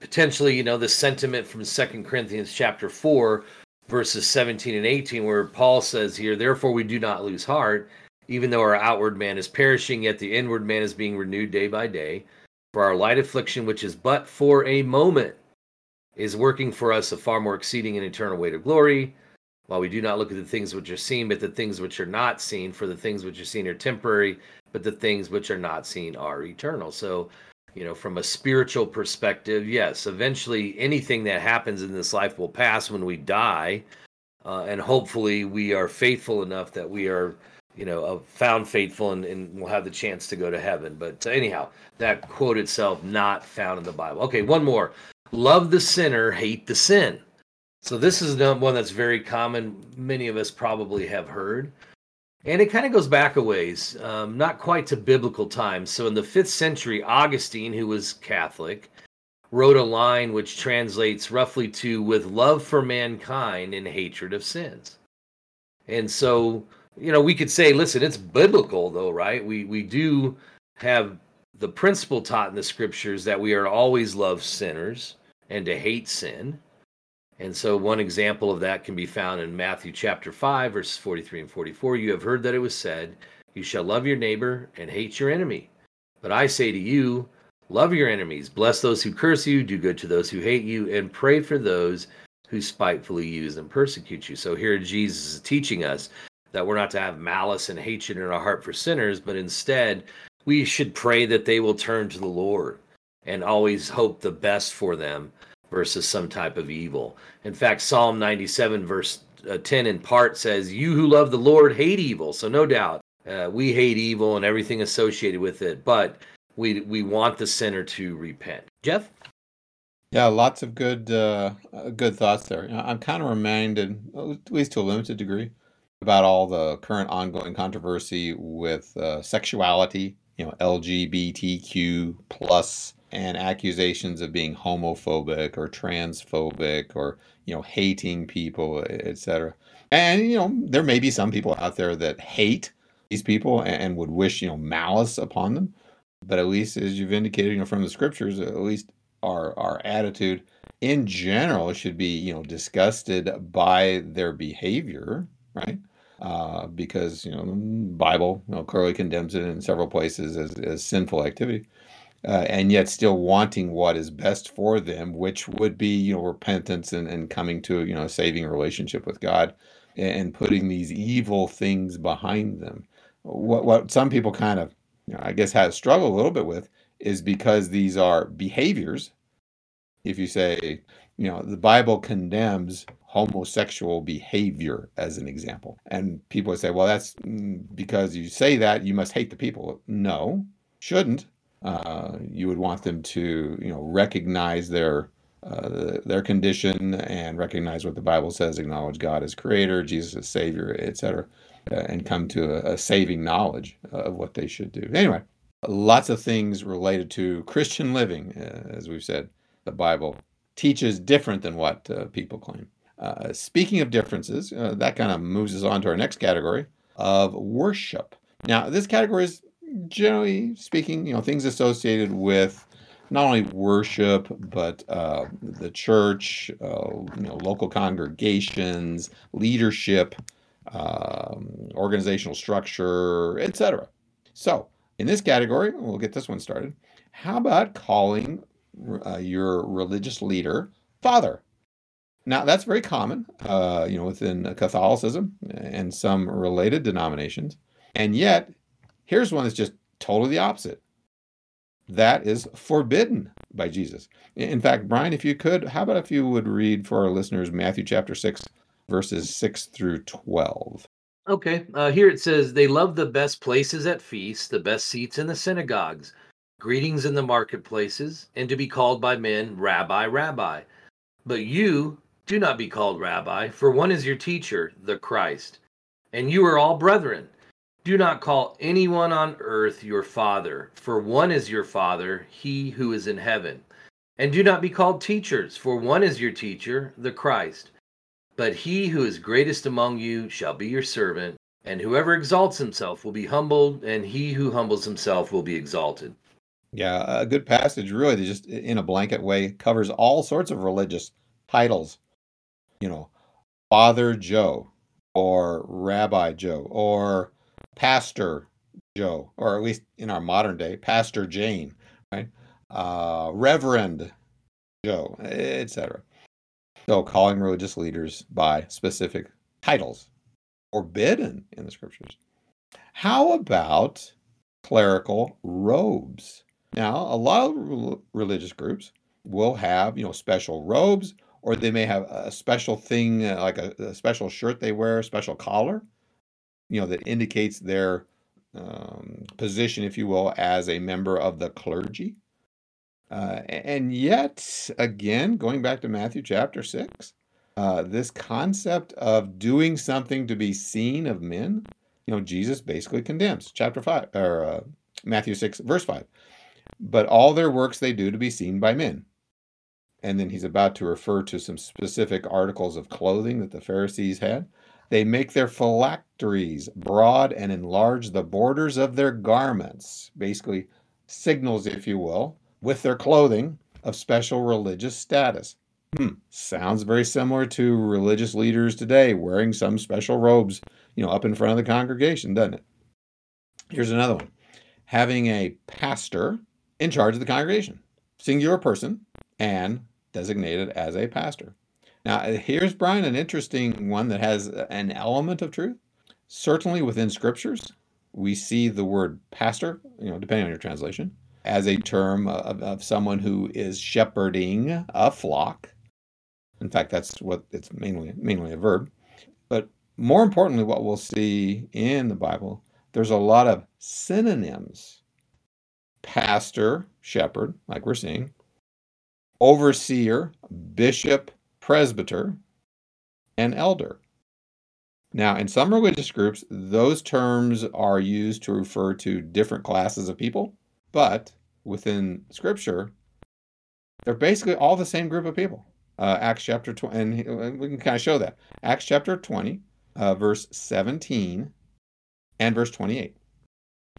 potentially you know the sentiment from second corinthians chapter 4 verses 17 and 18, where Paul says here, Therefore we do not lose heart, even though our outward man is perishing, yet the inward man is being renewed day by day. For our light affliction, which is but for a moment, is working for us a far more exceeding and eternal weight of glory. While we do not look at the things which are seen, but the things which are not seen, for the things which are seen are temporary, but the things which are not seen are eternal. So you know from a spiritual perspective yes eventually anything that happens in this life will pass when we die uh, and hopefully we are faithful enough that we are you know found faithful and, and we'll have the chance to go to heaven. But anyhow that quote itself not found in the bible. Okay one more. Love the sinner hate the sin. So this is one that's very common. Many of us probably have heard. And it kind of goes back a ways, um, not quite to biblical times. So in the fifth century, Augustine, who was Catholic, wrote a line which translates roughly to with love for mankind and hatred of sins. And so, you know, we could say, listen, it's biblical though, right? We we do have the principle taught in the scriptures that we are always love sinners and to hate sin. And so, one example of that can be found in Matthew chapter 5, verses 43 and 44. You have heard that it was said, You shall love your neighbor and hate your enemy. But I say to you, love your enemies, bless those who curse you, do good to those who hate you, and pray for those who spitefully use and persecute you. So, here Jesus is teaching us that we're not to have malice and hatred in our heart for sinners, but instead, we should pray that they will turn to the Lord and always hope the best for them versus some type of evil. In fact, Psalm 97, verse uh, 10 in part says, You who love the Lord hate evil. So, no doubt, uh, we hate evil and everything associated with it, but we, we want the sinner to repent. Jeff? Yeah, lots of good uh, good thoughts there. I'm kind of reminded, at least to a limited degree, about all the current ongoing controversy with uh, sexuality, you know, LGBTQ plus and accusations of being homophobic or transphobic or you know hating people etc and you know there may be some people out there that hate these people and would wish you know malice upon them. But at least as you've indicated you know from the scriptures at least our our attitude in general should be you know disgusted by their behavior right uh, because you know bible you know clearly condemns it in several places as, as sinful activity uh, and yet still wanting what is best for them, which would be, you know, repentance and, and coming to, you know, a saving relationship with God and putting these evil things behind them. What, what some people kind of, you know, I guess, have struggled a little bit with is because these are behaviors. If you say, you know, the Bible condemns homosexual behavior as an example. And people would say, well, that's mm, because you say that, you must hate the people. No, shouldn't. Uh, you would want them to, you know, recognize their uh, their condition and recognize what the Bible says, acknowledge God as creator, Jesus as savior, etc., uh, and come to a, a saving knowledge of what they should do. Anyway, lots of things related to Christian living, uh, as we've said, the Bible teaches different than what uh, people claim. Uh, speaking of differences, uh, that kind of moves us on to our next category of worship. Now, this category is generally speaking, you know, things associated with not only worship but uh, the church, uh, you know, local congregations, leadership, um, organizational structure, etc. So, in this category, we'll get this one started. How about calling uh, your religious leader father? Now that's very common, uh, you know, within Catholicism and some related denominations. And yet, here's one that's just totally the opposite. That is forbidden by Jesus. In fact, Brian, if you could, how about if you would read for our listeners Matthew chapter 6, verses 6 through 12? Okay. Uh, here it says, They love the best places at feasts, the best seats in the synagogues, greetings in the marketplaces, and to be called by men, Rabbi, Rabbi. But you do not be called Rabbi, for one is your teacher, the Christ. And you are all brethren. Do not call anyone on earth your father, for one is your father, he who is in heaven. And do not be called teachers, for one is your teacher, the Christ. But he who is greatest among you shall be your servant, and whoever exalts himself will be humbled, and he who humbles himself will be exalted. Yeah, a good passage, really, just in a blanket way, covers all sorts of religious titles you know, Father Joe or Rabbi Joe or Pastor Joe, or at least in our modern day, Pastor Jane, right? Uh, Reverend Joe, etc. So calling religious leaders by specific titles forbidden in the scriptures. How about clerical robes? Now, a lot of religious groups will have, you know, special robes or they may have a special thing uh, like a, a, special shirt they wear, a special collar, you know, that indicates their um, position, if you will, as a member of the clergy. Uh, and yet, again, going back to Matthew chapter 6, uh, this concept of doing something to be seen of men, you know, Jesus basically condemns. Chapter 5, or uh, Matthew 6, verse 5. But all their works they do to be seen by men and then he's about to refer to some specific articles of clothing that the Pharisees had. They make their phylacteries broad and enlarge the borders of their garments, basically signals, if you will, with their clothing of special religious status. Hmm, sounds very similar to religious leaders today wearing some special robes, you know, up in front of the congregation, doesn't it? Here's another one having a pastor in charge of the congregation, singular person, and designated as a pastor. Now, here's Brian, an interesting one that has an element of truth. Certainly within scriptures, we see the word pastor, you know, depending on your translation, as a term of, of someone who is shepherding a flock. In fact, that's what it's mainly mainly a verb. But more importantly, what we'll see in the Bible, there's a lot of synonyms. Pastor, shepherd, like we're seeing, overseer, bishop, presbyter, and elder. Now, in some religious groups, those terms are used to refer to different classes of people, but within Scripture, they're basically all the same group of people. Uh, Acts chapter 20, and we can kind of show that. Acts chapter 20, uh, verse 17 and verse 28.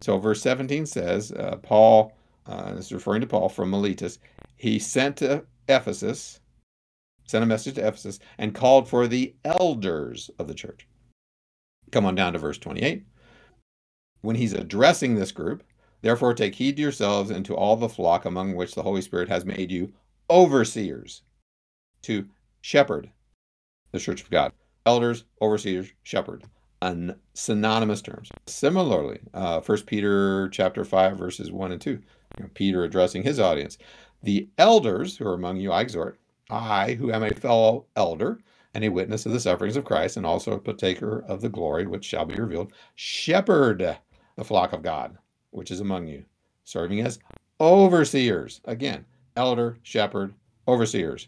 So, verse 17 says, uh, Paul, uh, this is referring to Paul from Miletus, he sent to Ephesus, sent a message to Ephesus, and called for the elders of the church. Come on down to verse 28. When he's addressing this group, Therefore, take heed to yourselves and to all the flock among which the Holy Spirit has made you overseers to shepherd the church of God. Elders, overseers, shepherd, an synonymous terms. Similarly, uh, 1 Peter chapter 5, verses 1 and 2, you know, Peter addressing his audience. The elders who are among you, I exhort, I, who am a fellow elder and a witness of the sufferings of Christ, and also a partaker of the glory which shall be revealed, shepherd the flock of God, which is among you, serving as overseers. Again, elder, shepherd, overseers.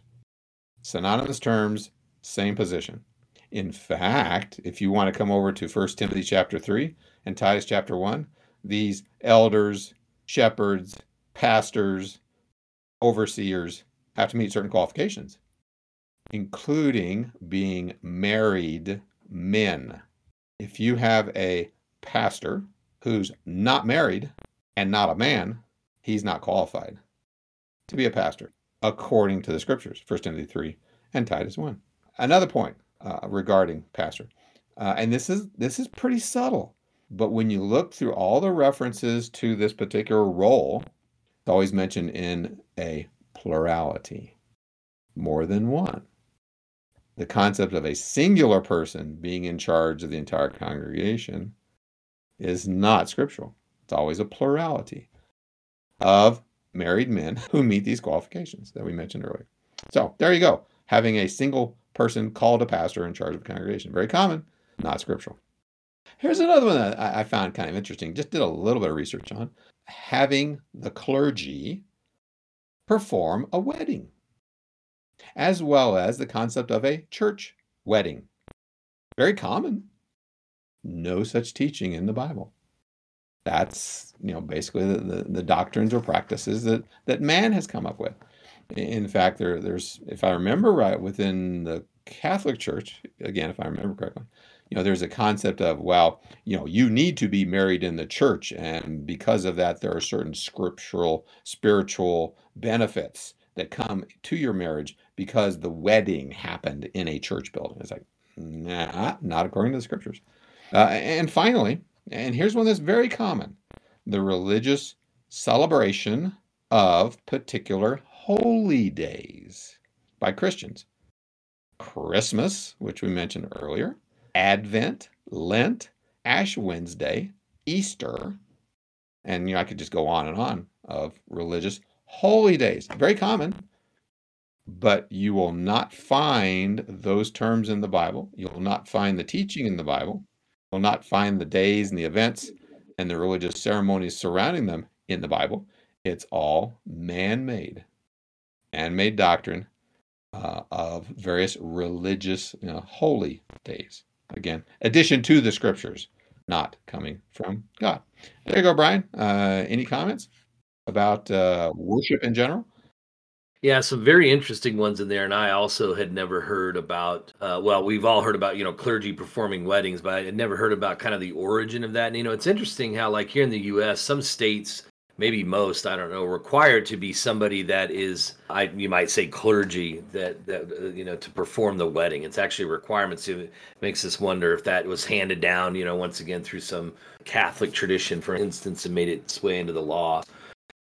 Synonymous terms, same position. In fact, if you want to come over to 1 Timothy chapter 3 and Titus chapter 1, these elders, shepherds, pastors, overseers have to meet certain qualifications, including being married men. If you have a pastor who's not married and not a man, he's not qualified to be a pastor according to the scriptures, 1 Timothy 3 and Titus 1. Another point uh, regarding pastor, uh, and this is this is pretty subtle, but when you look through all the references to this particular role, it's always mentioned in a plurality, more than one. The concept of a singular person being in charge of the entire congregation is not scriptural. It's always a plurality of married men who meet these qualifications that we mentioned earlier. So there you go. Having a single person called a pastor in charge of a congregation. Very common, not scriptural. Here's another one that I found kind of interesting. Just did a little bit of research on having the clergy perform a wedding, as well as the concept of a church wedding. Very common. No such teaching in the Bible. That's you know basically the, the, the doctrines or practices that that man has come up with. In fact, there there's if I remember right within the Catholic Church, again if I remember correctly, you know there's a concept of well you know you need to be married in the church and because of that there are certain scriptural spiritual benefits that come to your marriage because the wedding happened in a church building. It's like nah not according to the scriptures. Uh, and finally and here's one that's very common the religious celebration of particular holy days by christians. Christmas which we mentioned earlier Advent, Lent, Ash Wednesday, Easter, and you know, I could just go on and on of religious holy days. Very common, but you will not find those terms in the Bible. You will not find the teaching in the Bible. You will not find the days and the events and the religious ceremonies surrounding them in the Bible. It's all man made, man made doctrine uh, of various religious, you know, holy days. Again, addition to the scriptures, not coming from God. There you go, Brian. Uh, any comments about uh, worship in general? Yeah, some very interesting ones in there, and I also had never heard about. Uh, well, we've all heard about you know clergy performing weddings, but I had never heard about kind of the origin of that. And you know, it's interesting how like here in the U.S., some states maybe most i don't know required to be somebody that is i you might say clergy that that uh, you know to perform the wedding. It's actually a requirement so it makes us wonder if that was handed down you know once again through some catholic tradition for instance and made its way into the law.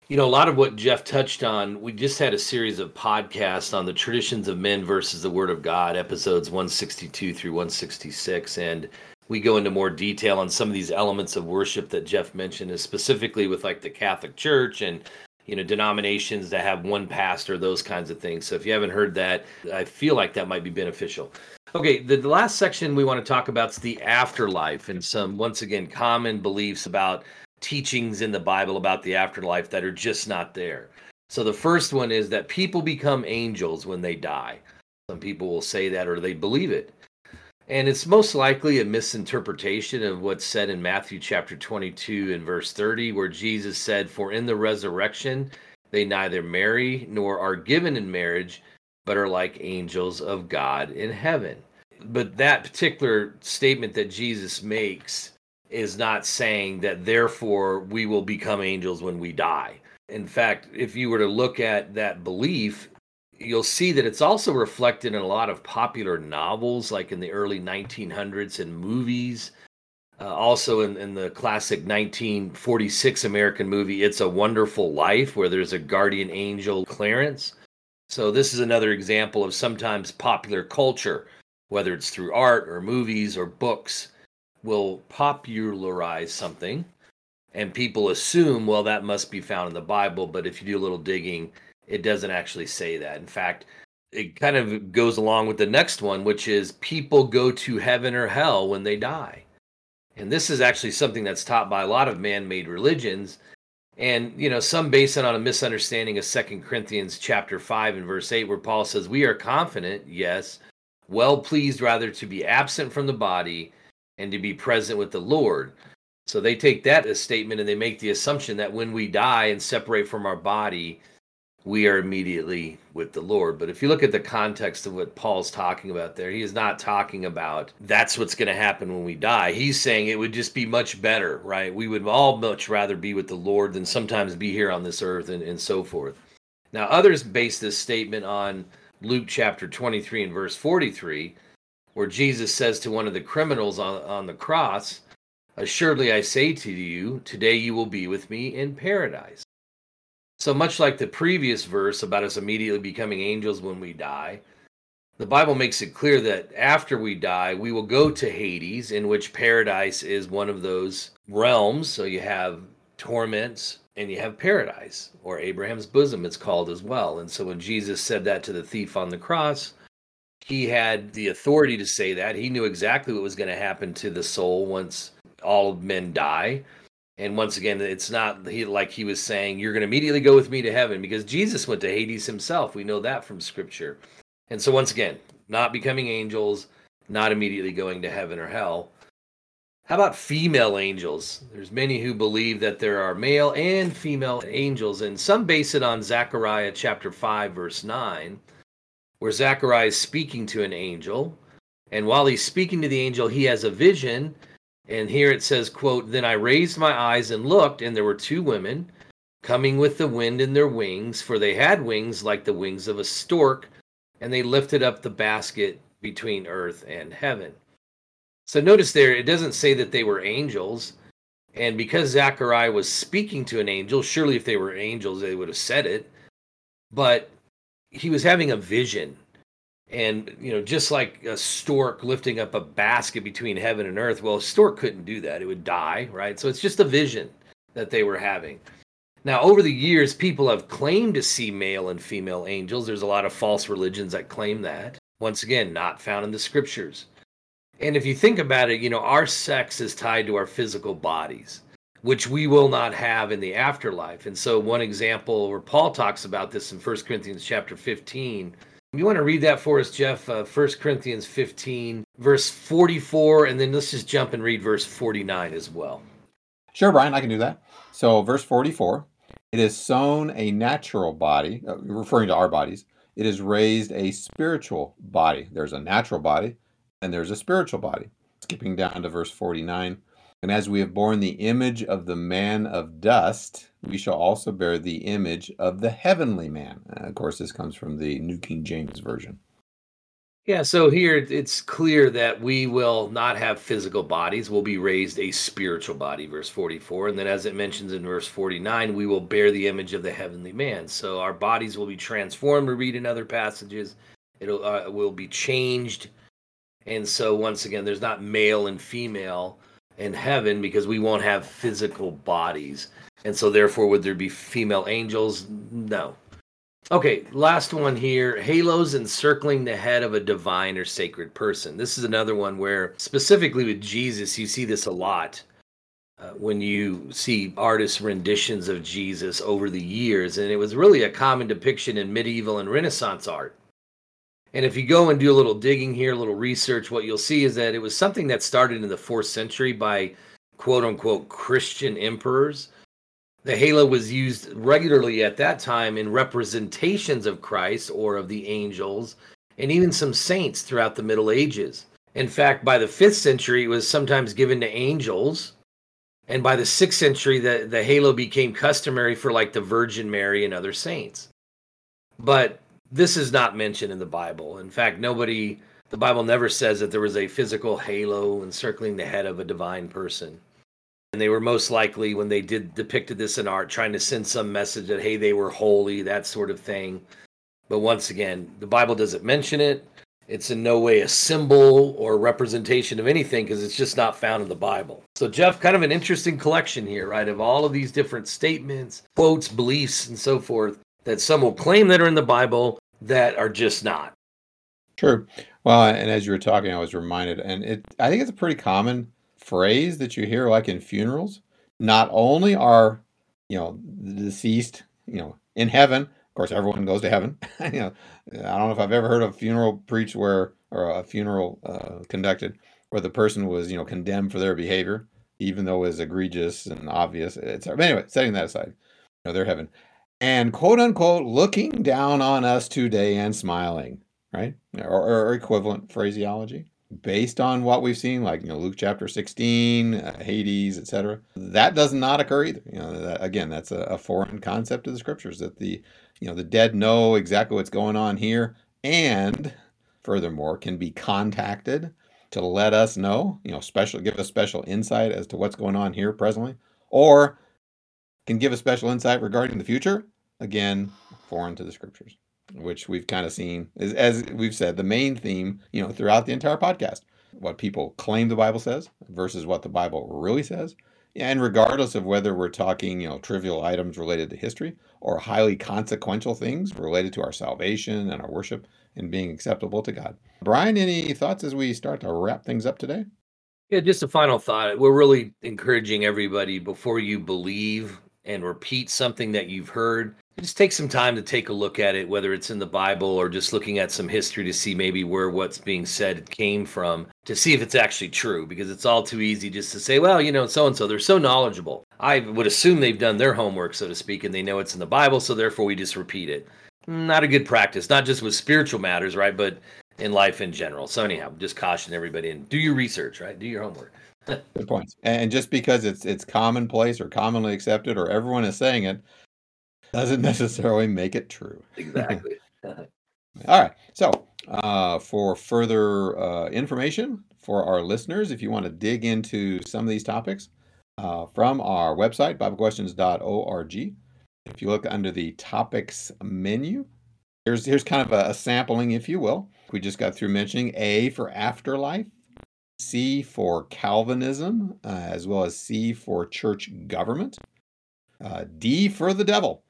You know a lot of what jeff touched on we just had a series of podcasts on the traditions of men versus the word of god episodes 162 through 166 and we go into more detail on some of these elements of worship that Jeff mentioned, is specifically with like the Catholic Church and you know denominations that have one pastor, those kinds of things. So if you haven't heard that, I feel like that might be beneficial. Okay, the, the last section we want to talk about is the afterlife and some once again common beliefs about teachings in the Bible about the afterlife that are just not there. So the first one is that people become angels when they die. Some people will say that or they believe it. And it's most likely a misinterpretation of what's said in Matthew chapter 22 and verse 30, where Jesus said, For in the resurrection they neither marry nor are given in marriage, but are like angels of God in heaven. But that particular statement that Jesus makes is not saying that therefore we will become angels when we die. In fact, if you were to look at that belief, you'll see that it's also reflected in a lot of popular novels, like in the early 1900s, and movies. Uh, also, in, in the classic 1946 American movie, It's a Wonderful Life, where there's a guardian angel, Clarence. So, this is another example of sometimes popular culture, whether it's through art or movies or books, will popularize something. And people assume, well, that must be found in the Bible. But if you do a little digging, it doesn't actually say that. In fact, it kind of goes along with the next one, which is people go to heaven or hell when they die. And this is actually something that's taught by a lot of man-made religions. And you know, some base it on a misunderstanding of Second Corinthians chapter 5 and verse 8, where Paul says, We are confident, yes, well pleased rather to be absent from the body and to be present with the Lord. So they take that as statement and they make the assumption that when we die and separate from our body, we are immediately with the Lord. But if you look at the context of what Paul's talking about there, he is not talking about that's what's going to happen when we die. He's saying it would just be much better, right? We would all much rather be with the Lord than sometimes be here on this earth and, and so forth. Now, others base this statement on Luke chapter 23 and verse 43, where Jesus says to one of the criminals on, on the cross, Assuredly I say to you, today you will be with me in paradise. So much like the previous verse about us immediately becoming angels when we die, the Bible makes it clear that after we die, we will go to Hades, in which paradise is one of those realms. So you have torments and you have paradise, or Abraham's bosom, it's called as well. And so when Jesus said that to the thief on the cross, he had the authority to say that. He knew exactly what was going to happen to the soul once all men die. And once again, it's not he, like he was saying, you're going to immediately go with me to heaven because Jesus went to Hades himself. We know that from scripture. And so, once again, not becoming angels, not immediately going to heaven or hell. How about female angels? There's many who believe that there are male and female angels, and some base it on Zechariah chapter 5, verse 9, where Zechariah is speaking to an angel. And while he's speaking to the angel, he has a vision and here it says quote then i raised my eyes and looked and there were two women coming with the wind in their wings for they had wings like the wings of a stork and they lifted up the basket between earth and heaven. So notice there it doesn't say that they were angels. And because zachariah was speaking to an angel surely if they were angels they would have said it. But he was having a vision and you know just like a stork lifting up a basket between heaven and earth well a stork couldn't do that. It would die right? So it's just a vision that they were having. Now over the years people have claimed to see male and female angels. There's a lot of false religions that claim that. Once again not found in the scriptures. And if you think about it you know our sex is tied to our physical bodies which we will not have in the afterlife. And so one example where paul talks about this in 1 corinthians chapter 15 you want to read that for us, Jeff? Uh, 1 Corinthians 15, verse 44, and then let's just jump and read verse 49 as well. Sure, Brian, I can do that. So, verse 44 it is sown a natural body, uh, referring to our bodies. It is raised a spiritual body. There's a natural body and there's a spiritual body. Skipping down to verse 49 and as we have borne the image of the man of dust, we shall also bear the image of the heavenly man. Uh, of course, this comes from the New King James Version. Yeah, so here it's clear that we will not have physical bodies. We'll be raised a spiritual body, verse 44. And then, as it mentions in verse 49, we will bear the image of the heavenly man. So our bodies will be transformed. We read in other passages, it'll uh, will be changed. And so, once again, there's not male and female in heaven because we won't have physical bodies. And so, therefore, would there be female angels? No. Okay, last one here halos encircling the head of a divine or sacred person. This is another one where, specifically with Jesus, you see this a lot. Uh, when you see artists' renditions of Jesus over the years, and it was really a common depiction in medieval and Renaissance art. And if you go and do a little digging here, a little research, what you'll see is that it was something that started in the fourth century by quote unquote Christian emperors. The halo was used regularly at that time in representations of Christ or of the angels and even some saints throughout the Middle Ages. In fact, by the fifth century, it was sometimes given to angels. And by the sixth century, the, the halo became customary for like the Virgin Mary and other saints. But this is not mentioned in the Bible. In fact, nobody The Bible never says that there was a physical halo encircling the head of a divine person. And they were most likely, when they did depicted this in art, trying to send some message that, hey, they were holy, that sort of thing. But once again, the Bible doesn't mention it. It's in no way a symbol or representation of anything because it's just not found in the Bible. So, Jeff, kind of an interesting collection here, right? Of all of these different statements, quotes, beliefs, and so forth that some will claim that are in the Bible that are just not. True. Well, and as you were talking, I was reminded, and it I think it's pretty common phrase that you hear like in funerals. Not only are, you know, the deceased, you know, in heaven, of course everyone goes to heaven. you know, I don't know if I've ever heard a funeral preached where or a funeral uh, conducted where the person was, you know, condemned for their behavior, even though it was egregious and obvious. It's but anyway, setting that aside, you know, they're heaven. And quote unquote looking down on us today and smiling right? Or, or equivalent phraseology based on what we've seen, like you know Luke chapter 16, uh, Hades, etc. That does not occur either. You know, that, again, that's a, a, foreign concept of the scriptures that the you know the dead know exactly what's going on here, and furthermore can be contacted to let us know, you know, special give us special insight as to what's going on here presently, or can give a special insight regarding the future. Again, foreign to the scriptures which we've kind of seen is as we've said the main theme you know throughout the entire podcast what people claim the bible says versus what the bible really says. And regardless of whether we're talking you know trivial items related to history or highly consequential things related to our salvation and our worship and being acceptable to god. Brian any thoughts as we start to wrap things up today? Yeah just a final thought. We're really encouraging everybody before you believe and repeat something that you've heard just take some time to take a look at it, whether it's in the Bible or just looking at some history to see maybe where what's being said came from, to see if it's actually true, because it's all too easy just to say, well, you know, so and so, they're so knowledgeable. I would assume they've done their homework, so to speak, and they know it's in the Bible, so therefore we just repeat it. Not a good practice, not just with spiritual matters, right, but in life in general. So, anyhow, just caution everybody and do your research, right? Do your homework. Good points. And just because it's it's commonplace or commonly accepted or everyone is saying it doesn't necessarily make it true. Exactly. All right. So, uh, for further uh, information for our listeners, if you want to dig into some of these topics uh, from our website, BibleQuestions.org, if you look under the topics menu, here's here's kind of a, a sampling, if you will. We just got through mentioning A for afterlife, C for Calvinism, uh, as well as C for church government, uh, D for the devil,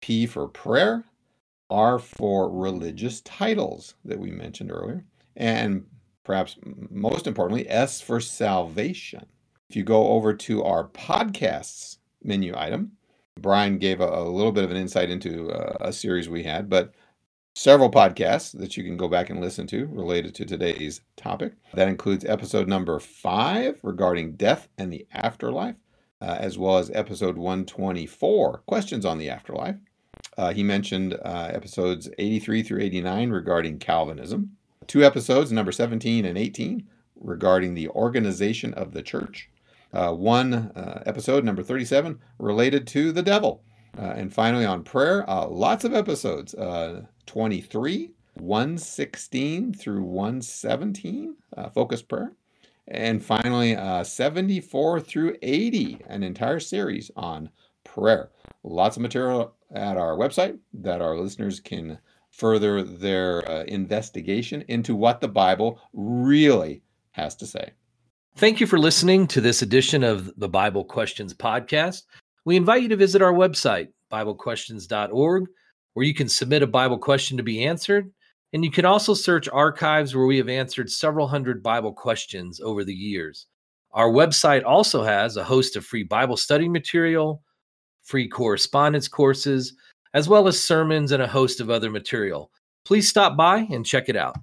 P for prayer, R for religious titles that we mentioned earlier, and perhaps most importantly, S for salvation. If you go over to our podcasts menu item, Brian gave a, a little bit of an insight into a, a series we had, but several podcasts that you can go back and listen to related to today's topic. That includes episode number five regarding death and the afterlife, uh, as well as episode 124, questions on the afterlife. Uh, he mentioned uh, episodes 83 through 89 regarding Calvinism, two episodes, number 17 and 18, regarding the organization of the church, uh, one uh, episode, number 37, related to the devil. Uh, and finally, on prayer, lots of episodes 23, 116 through 117, focus prayer. And finally, 74 through 80, an entire series on prayer. Lots of material at our website that our listeners can further their uh, investigation into what the Bible really has to say. Thank you for listening to this edition of the Bible Questions podcast. We invite you to visit our website, BibleQuestions.org, where you can submit a Bible question to be answered. And you can also search archives where we have answered several hundred Bible questions over the years. Our website also has a host of free Bible study material, free correspondence courses, as well as sermons and a host of other material. Please stop by and check it out.